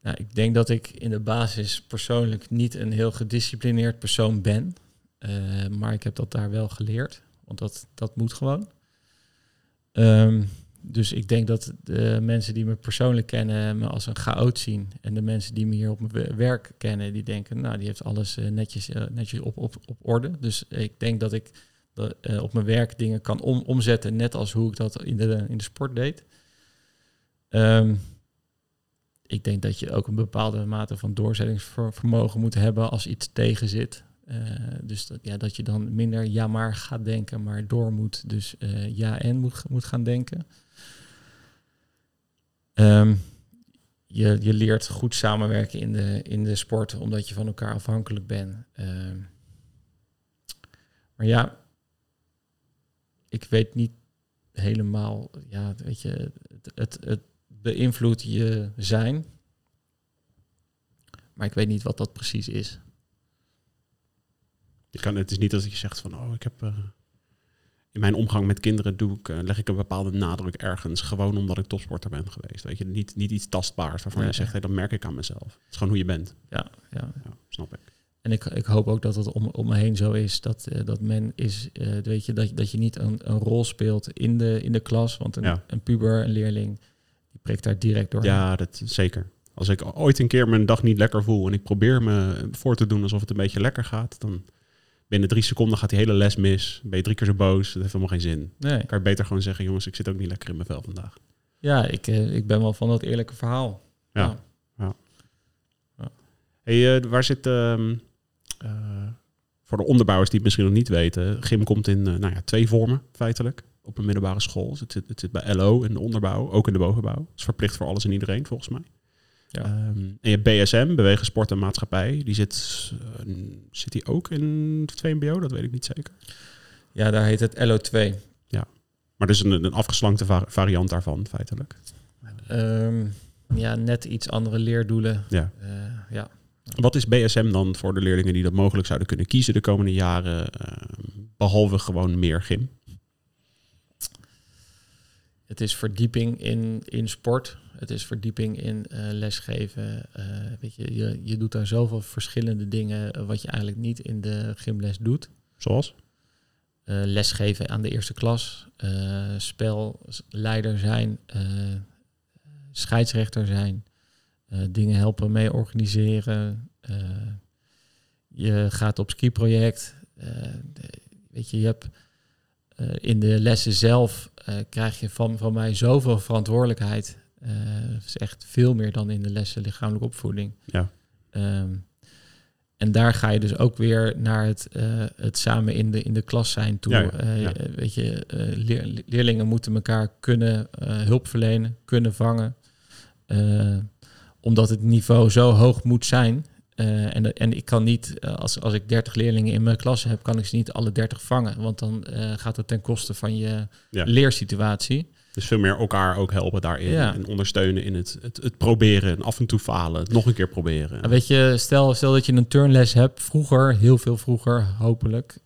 Nou, ik denk dat ik in de basis persoonlijk niet een heel gedisciplineerd persoon ben. Eh, maar ik heb dat daar wel geleerd. Want dat, dat moet gewoon. Ehm, dus ik denk dat de mensen die me persoonlijk kennen me als een chaot zien. En de mensen die me hier op mijn we- werk kennen, die denken, nou, die heeft alles eh, netjes, eh, netjes op, op, op orde. Dus ik denk dat ik dat, op mijn werk dingen kan om, omzetten, net als hoe ik dat in de, in de sport deed. Ehm, ik denk dat je ook een bepaalde mate van doorzettingsvermogen moet hebben als iets tegen zit. Eh, dus dat, ja, dat je dan minder ja maar gaat denken, maar door moet. Dus eh, ja en moet, moet gaan denken. Ehm, je, je leert goed samenwerken in de, in de sport, omdat je van elkaar afhankelijk bent. Ehm, maar ja, ik weet niet helemaal, ja, weet je, het, het, het beïnvloedt je zijn. Maar ik weet niet wat dat precies is. Je kan, het is niet dat je zegt van, oh, ik heb... eh, in mijn omgang met kinderen doe ik, eh, leg ik een bepaalde nadruk ergens, gewoon omdat ik topsporter ben geweest. Weet je, niet, niet iets tastbaars waarvan je zegt, hey, dat merk ik aan mezelf. Het is gewoon hoe je bent. Ja, ja. Ja, snap ik. En ik, ik hoop ook dat het om, om me heen zo is. Dat, eh, dat men is, weet je, dat, dat je niet een, een rol speelt in de, in de klas. Want een, Ja. een puber, een leerling, die prikt daar direct door. Ja, dat zeker. Als ik ooit een keer mijn dag niet lekker voel en ik probeer me voor te doen alsof het een beetje lekker gaat, dan binnen drie seconden gaat die hele les mis. Ben je drie keer zo boos. Dat heeft helemaal geen zin. Nee. Kan je beter gewoon zeggen, jongens, ik zit ook niet lekker in mijn vel vandaag. Ja, ik, eh, ik ben wel van dat eerlijke verhaal. Ja. Hey, eh, waar zit... ehm, eh, voor de onderbouwers die het misschien nog niet weten, gym komt in nou ja, twee vormen feitelijk op een middelbare school. Dus het, zit, het zit bij LO in de onderbouw, ook in de bovenbouw. Het is verplicht voor alles en iedereen volgens mij. Ja. Ehm, en je hebt BSM, Bewegen Sport en Maatschappij. Die zit, eh, zit die ook in het 2 MBO? Dat weet ik niet zeker. Ja, daar heet het LO2. Maar dus een, een afgeslankte va- variant daarvan, feitelijk. Ehm, ja, net iets andere leerdoelen. Ja. Eh, ja. Wat is BSM dan voor de leerlingen die dat mogelijk zouden kunnen kiezen de komende jaren? ehm, behalve gewoon meer gym. Het is verdieping in, in sport. Het is verdieping in eh, lesgeven. Eh, weet je, je, je doet daar zoveel verschillende dingen eh, wat je eigenlijk niet in de gymles doet. Zoals? Lesgeven aan de eerste klas, spelleider zijn, scheidsrechter zijn, dingen helpen mee organiseren. je gaat op skiproject. eh, de- weet je, je hebt in de lessen zelf eh, krijg je van, van mij zoveel verantwoordelijkheid. Eh, Het is echt veel meer dan in de lessen lichamelijke opvoeding. Ja. Ehm, en daar ga je dus ook weer naar het, eh, het samen in de, in de klas zijn toe. Ja, ja, ja. weet je, leer- leerlingen moeten elkaar kunnen hulp verlenen, kunnen vangen. Omdat het niveau zo hoog moet zijn. Eh, en, en ik kan niet, eh, als, als ik 30 leerlingen in mijn klas heb, kan ik ze niet alle 30 vangen. Want dan eh, gaat het ten koste van je Ja. leersituatie. Dus veel meer elkaar ook helpen daarin. Ja. En ondersteunen in het, het, het proberen. En af en toe falen. Het nog een keer proberen. En weet je, stel, stel dat je een turnles hebt, vroeger, heel veel vroeger, hopelijk,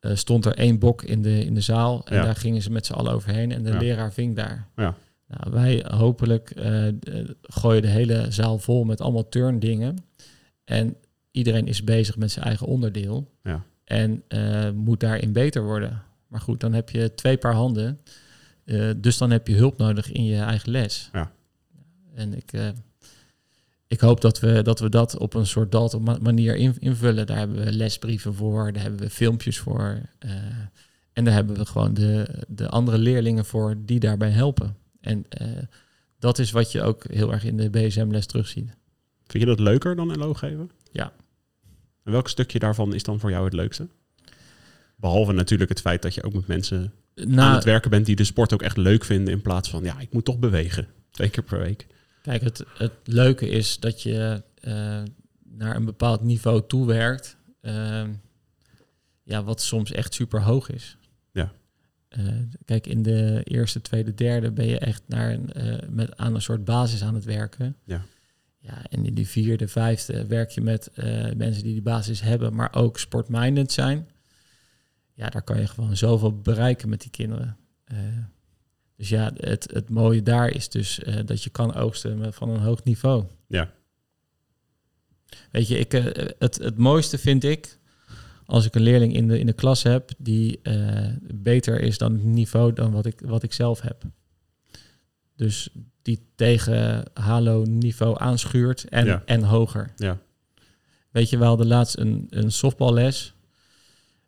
stond er één bok in de, in de zaal en daar gingen ze met z'n allen overheen en de leraar ving daar. Ja. Nou, wij hopelijk gooien de hele zaal vol met allemaal turndingen en iedereen is bezig met zijn eigen onderdeel Ja. en eh, moet daarin beter worden. Maar goed, dan heb je twee paar handen, eh, dus dan heb je hulp nodig in je eigen les. Ja. En ik, eh, ik hoop dat we, dat we dat op een soort Dalton manier invullen. Daar hebben we lesbrieven voor, daar hebben we filmpjes voor. En daar hebben we gewoon de, de andere leerlingen voor die daarbij helpen. En dat is wat je ook heel erg in de BSM-les terugziet. Vind je dat leuker dan LO geven? Ja. En welk stukje daarvan is dan voor jou het leukste? Behalve natuurlijk het feit dat je ook met mensen aan het werken bent die de sport ook echt leuk vinden. In plaats van, ja, ik moet toch bewegen. Twee keer per week. Kijk, het, het leuke is dat je uh, naar een bepaald niveau toewerkt. Uh, ja, wat soms echt super hoog is. Ja. Uh, kijk, in de eerste, tweede, derde ben je echt naar een, met, aan een soort basis aan het werken. Ja. Ja, en die vierde, vijfde werk je met mensen die die basis hebben, maar ook sportminded zijn. Ja, daar kan je gewoon zoveel bereiken met die kinderen. Dus ja, het, het mooie daar is dus uh, dat je kan oogsten van een hoog niveau. Ja. Weet je, ik, het, het mooiste vind ik als ik een leerling in de, in de klas heb die beter is dan het niveau dan wat ik, wat ik zelf heb. Dus die tegen halo-niveau aanschuurt en, Ja. en hoger. Ja. Weet je, we hadden laatst een, een softballes.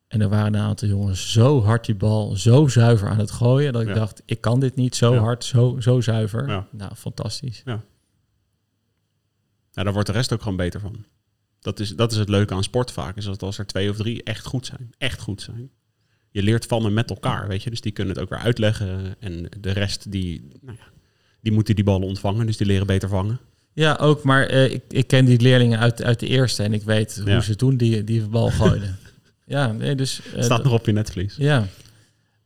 En er waren een aantal jongens zo hard die bal, zo zuiver aan het gooien. Dat ik Ja. dacht, ik kan dit niet zo Ja. hard, zo, zo zuiver. Ja. Nou, fantastisch. Nou, daar wordt de rest ook gewoon beter van. Dat is, dat is het leuke aan sport vaak. Is dat als er twee of drie echt goed zijn. Echt goed zijn. Je leert van en met elkaar, weet je. Dus die kunnen het ook weer uitleggen. En de rest, die, nou ja, die moeten die ballen ontvangen. Dus die leren beter vangen. Ja, ook. Maar eh, ik, ik ken die leerlingen uit, uit de eerste. En ik weet hoe Ja. ze toen die, die bal gooiden. [laughs] ja, nee, dus... Het staat nog op je netvlies. Ja.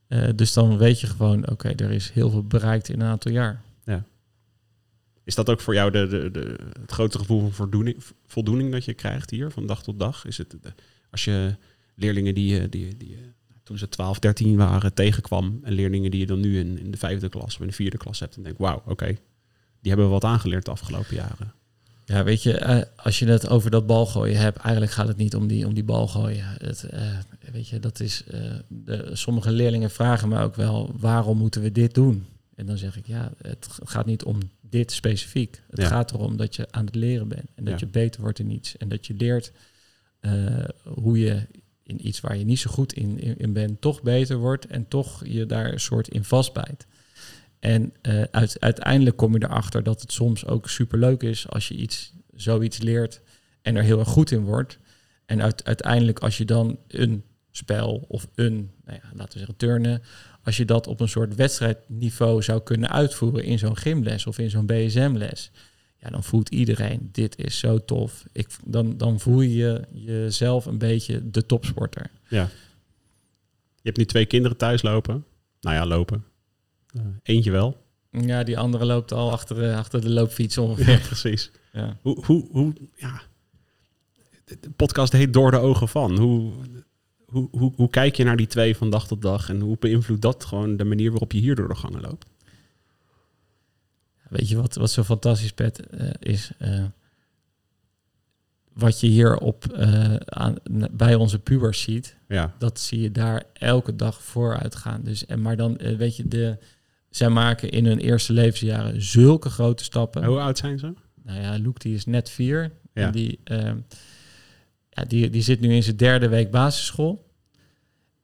Eh, dus dan weet je gewoon, oké, er is heel veel bereikt in een aantal jaar. Is dat ook voor jou de, de, de, het grote gevoel van voldoening, voldoening dat je krijgt hier van dag tot dag? Is het de- als je leerlingen die, die, die, je toen ze 12, 13 waren tegenkwam en leerlingen die je dan nu in, in de vijfde klas of in de vierde klas hebt en denk, wauw, oké, die hebben wat aangeleerd de afgelopen jaren. Ja, weet je, eh, als je het over dat balgooien hebt, eigenlijk gaat het niet om die, om die balgooien. Het, eh, weet je, dat is, eh, de, sommige leerlingen vragen me ook wel, waarom moeten we dit doen? En dan zeg ik, ja, het gaat niet om dit specifiek. Het Ja. gaat erom dat je aan het leren bent en dat Ja. je beter wordt in iets. En dat je leert eh, hoe je in iets waar je niet zo goed in, in, bent, toch beter wordt en toch je daar een soort in vastbijt. En eh, uit, uiteindelijk kom je erachter dat het soms ook superleuk is als je iets, zoiets leert en er heel erg goed in wordt. En uit, uiteindelijk als je dan een spel of een, nou ja, laten we zeggen turnen, als je dat op een soort wedstrijdniveau zou kunnen uitvoeren in zo'n gymles of in zo'n BSM-les, ja, dan voelt iedereen, dit is zo tof. Ik, dan, dan voel je jezelf een beetje de topsporter. Ja. Je hebt nu twee kinderen thuis lopen. Nou ja, lopen. Eh, eentje wel. Ja, die andere loopt al achter, eh, achter de loopfiets [laughs] Ja, ongeveer. precies. Ja. Hoe, hoe, hoe, ja. De de podcast heet Door de Ogen van. Hoe, hoe, hoe, hoe kijk je naar die twee van dag tot dag en hoe beïnvloedt dat gewoon de manier waarop je hier door de gangen loopt? Weet je wat, wat zo fantastisch, Pet, eh, is? eh, wat je hier op, eh, aan, bij onze pubers ziet, Ja, dat zie je daar elke dag vooruit gaan. Dus, en, maar dan, weet je, de, zij maken in hun eerste levensjaren zulke grote stappen. hoe oud zijn ze? Nou ja, Luke die is net vier. Ja. En die, ehm, ja, die, die zit nu in zijn derde week basisschool.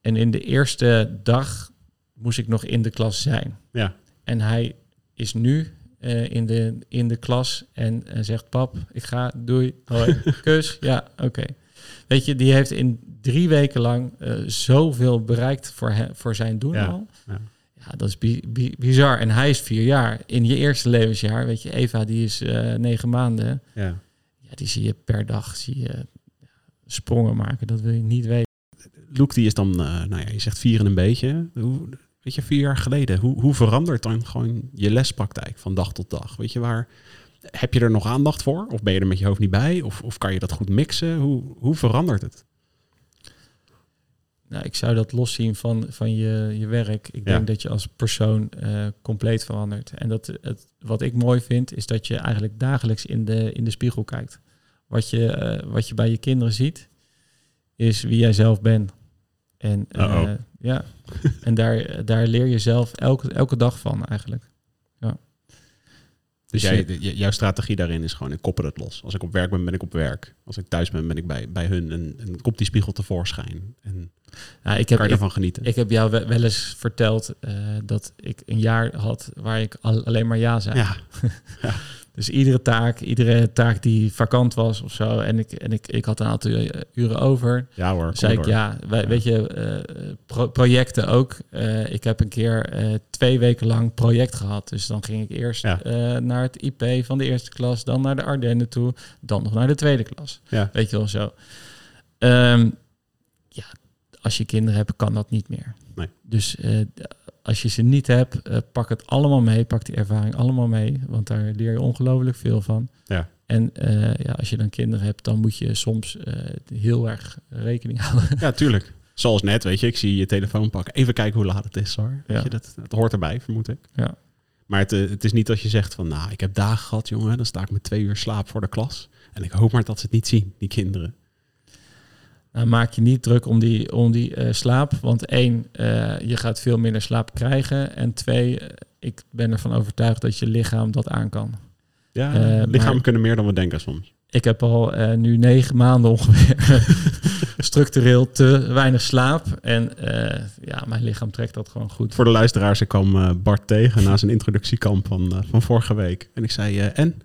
En in de eerste dag moest ik nog in de klas zijn. Ja, En hij is nu eh, in, de, in de klas en eh, zegt: Pap, ik ga, doei, hoi, [laughs] kus. Ja, oké. Weet je, die heeft in drie weken lang eh, zoveel bereikt voor, hem, voor zijn doen Ja, al. ja. Ja, dat is bi- bi- bizar. En hij is vier jaar. In je eerste levensjaar, weet je, Eva die is negen maanden. ja. Ja, die zie je per dag zie je sprongen maken. Dat wil je niet weten. Luke die is dan, nou ja, je zegt vier en een beetje. Hoe, weet je, vier jaar geleden, hoe, hoe verandert dan gewoon je lespraktijk van dag tot dag? Weet je, waar heb je er nog aandacht voor? Of ben je er met je hoofd niet bij? Of, of kan je dat goed mixen? Hoe, hoe verandert het? Nou, ik zou dat loszien van, van je, je werk. Ik Ja. denk dat je als persoon eh, compleet verandert. En dat, het, wat ik mooi vind, is dat je eigenlijk dagelijks in de, in de spiegel kijkt. Wat je, eh, wat je bij je kinderen ziet, is wie jij zelf bent. En, eh, ja. [laughs] en daar, daar leer je zelf elke, elke dag van eigenlijk. Dus Dus jij, je- j- jouw strategie daarin is gewoon, ik koppel het los. Als ik op werk ben, ben ik op werk. Als ik thuis ben, ben ik bij, bij hun. En, en komt die spiegel tevoorschijn. En Ja, ik kan heb, je ik, ervan genieten. ik heb jou we- wel eens verteld eh, dat ik een jaar had waar ik al- alleen maar ja zei. ja, [laughs] Dus iedere taak, iedere taak die vakant was of zo, en ik, en ik, ik had een aantal uren over, ja hoor. zei ik door. ja, wij, Ja. weet je, eh, pro- projecten ook. Eh, ik heb een keer eh, twee weken lang project gehad. Dus dan ging ik eerst Ja. naar het IP van de eerste klas, dan naar de Ardennen toe, dan nog naar de tweede klas. Ja. Weet je wel zo. Ehm, ja, als je kinderen hebt, kan dat niet meer. Nee. Dus als je ze niet hebt, eh, pak het allemaal mee. Pak die ervaring allemaal mee. Want daar leer je ongelooflijk veel van. Ja. En eh, ja, als je dan kinderen hebt, dan moet je soms eh, heel erg rekening houden. Ja, tuurlijk. Zoals net, weet je, ik zie je telefoon pakken. Even kijken hoe laat het is hoor. Weet Ja. je, dat, dat hoort erbij, vermoed ik. Ja. Maar het, het is niet dat je zegt van, nou, ik heb dagen gehad, jongen. Dan sta ik met twee uur slaap voor de klas. En ik hoop maar dat ze het niet zien, die kinderen. Nou, maak je niet druk om die, om die eh, slaap. Want één, eh, je gaat veel minder slaap krijgen. En twee, eh, ik ben ervan overtuigd dat je lichaam dat aan kan. Ja, Eh, maar- kunnen meer dan we denken soms. Ik heb al eh, nu negen maanden ongeveer [laughs] structureel te weinig slaap. En eh, ja, mijn lichaam trekt dat gewoon goed. Voor de luisteraars, ik kwam eh, Bart tegen na zijn introductiekamp van, eh, van vorige week. En ik zei, eh, en?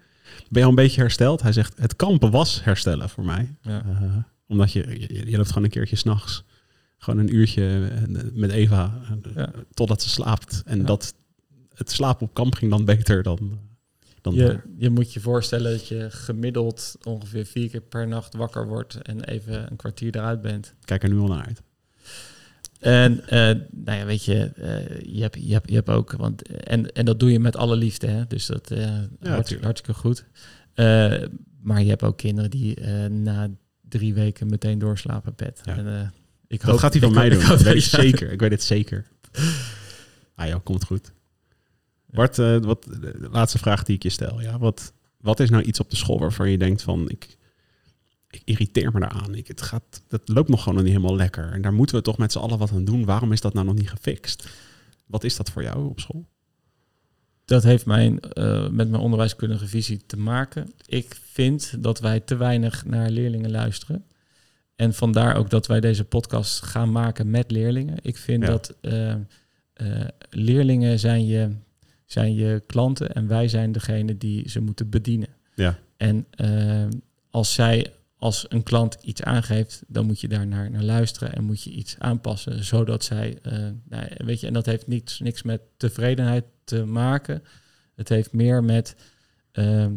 Ben je al een beetje hersteld? Hij zegt, het kampen was herstellen voor mij. Ja. Omdat je, je, je loopt gewoon een keertje s'nachts. Gewoon een uurtje eh, met Eva. eh, Ja. Totdat ze slaapt. En Ja. dat, het slapen op kamp ging dan [laughs] beter dan, dan Je, daar. je moet je voorstellen dat je gemiddeld ongeveer vier keer per nacht wakker wordt en even een kwartier eruit bent. Kijk er nu al naar uit. En eh, nou ja, weet je, je, hebt, je, hebt, je hebt ook, want, en, en dat doe je met alle liefde, hè? dus dat eh hartstikke, hartstikke goed. Maar je hebt ook kinderen die na drie weken meteen doorslapen bed. Ja. En, eh, ik Dat hoop- gaat hij van mij doen. Ik weet het [laughs] zeker. Ik weet het zeker. Ah joh, komt goed. Bart, eh, wat, de laatste vraag die ik je stel. Ja, wat, wat is nou iets op de school waarvan je denkt van... Ik, ik irriteer me daaraan. Ik, het gaat, dat loopt nog gewoon niet helemaal lekker. En daar moeten we toch met z'n allen wat aan doen. Waarom is dat nou nog niet gefixt? Wat is dat voor jou op school? Dat heeft mijn, eh, met mijn onderwijskundige visie te maken. Ik vind dat wij te weinig naar leerlingen luisteren. En vandaar ook dat wij deze podcast gaan maken met leerlingen. Ik vind Ja. dat eh, eh, leerlingen zijn je, zijn je klanten en wij zijn degene die ze moeten bedienen. Ja. En als zij als een klant iets aangeeft, dan moet je daar naar, naar luisteren en moet je iets aanpassen, zodat zij, eh, nou, weet je, en dat heeft niets, niks met tevredenheid te maken. Het heeft meer met, ehm,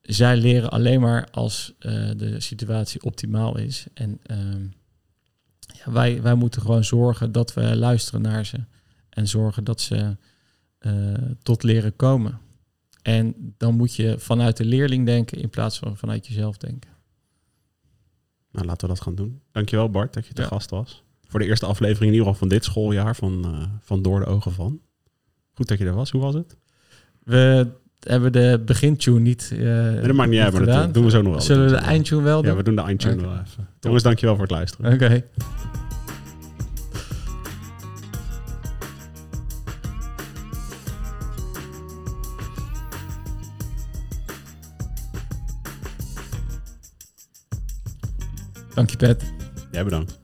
zij leren alleen maar als eh, de situatie optimaal is. En ehm, ja, wij, wij moeten gewoon zorgen dat we luisteren naar ze en zorgen dat ze eh, tot leren komen. En dan moet je vanuit de leerling denken in plaats van vanuit jezelf denken. Nou, laten we dat gaan doen. Dankjewel Bart dat je te Ja. gast was. Voor de eerste aflevering in ieder geval van dit schooljaar van, eh, van Door de Ogen Van. Goed dat je er was. Hoe was het? We hebben de begintune niet. eh Nee, dat maakt niet uit, maar dat doen we zo nog wel. Zullen we de eindtune wel Ja, doen? we doen de eindtune Oké. wel even. Jongens, dankjewel voor het luisteren. Oké. Danke, Pat. Ja, bedankt.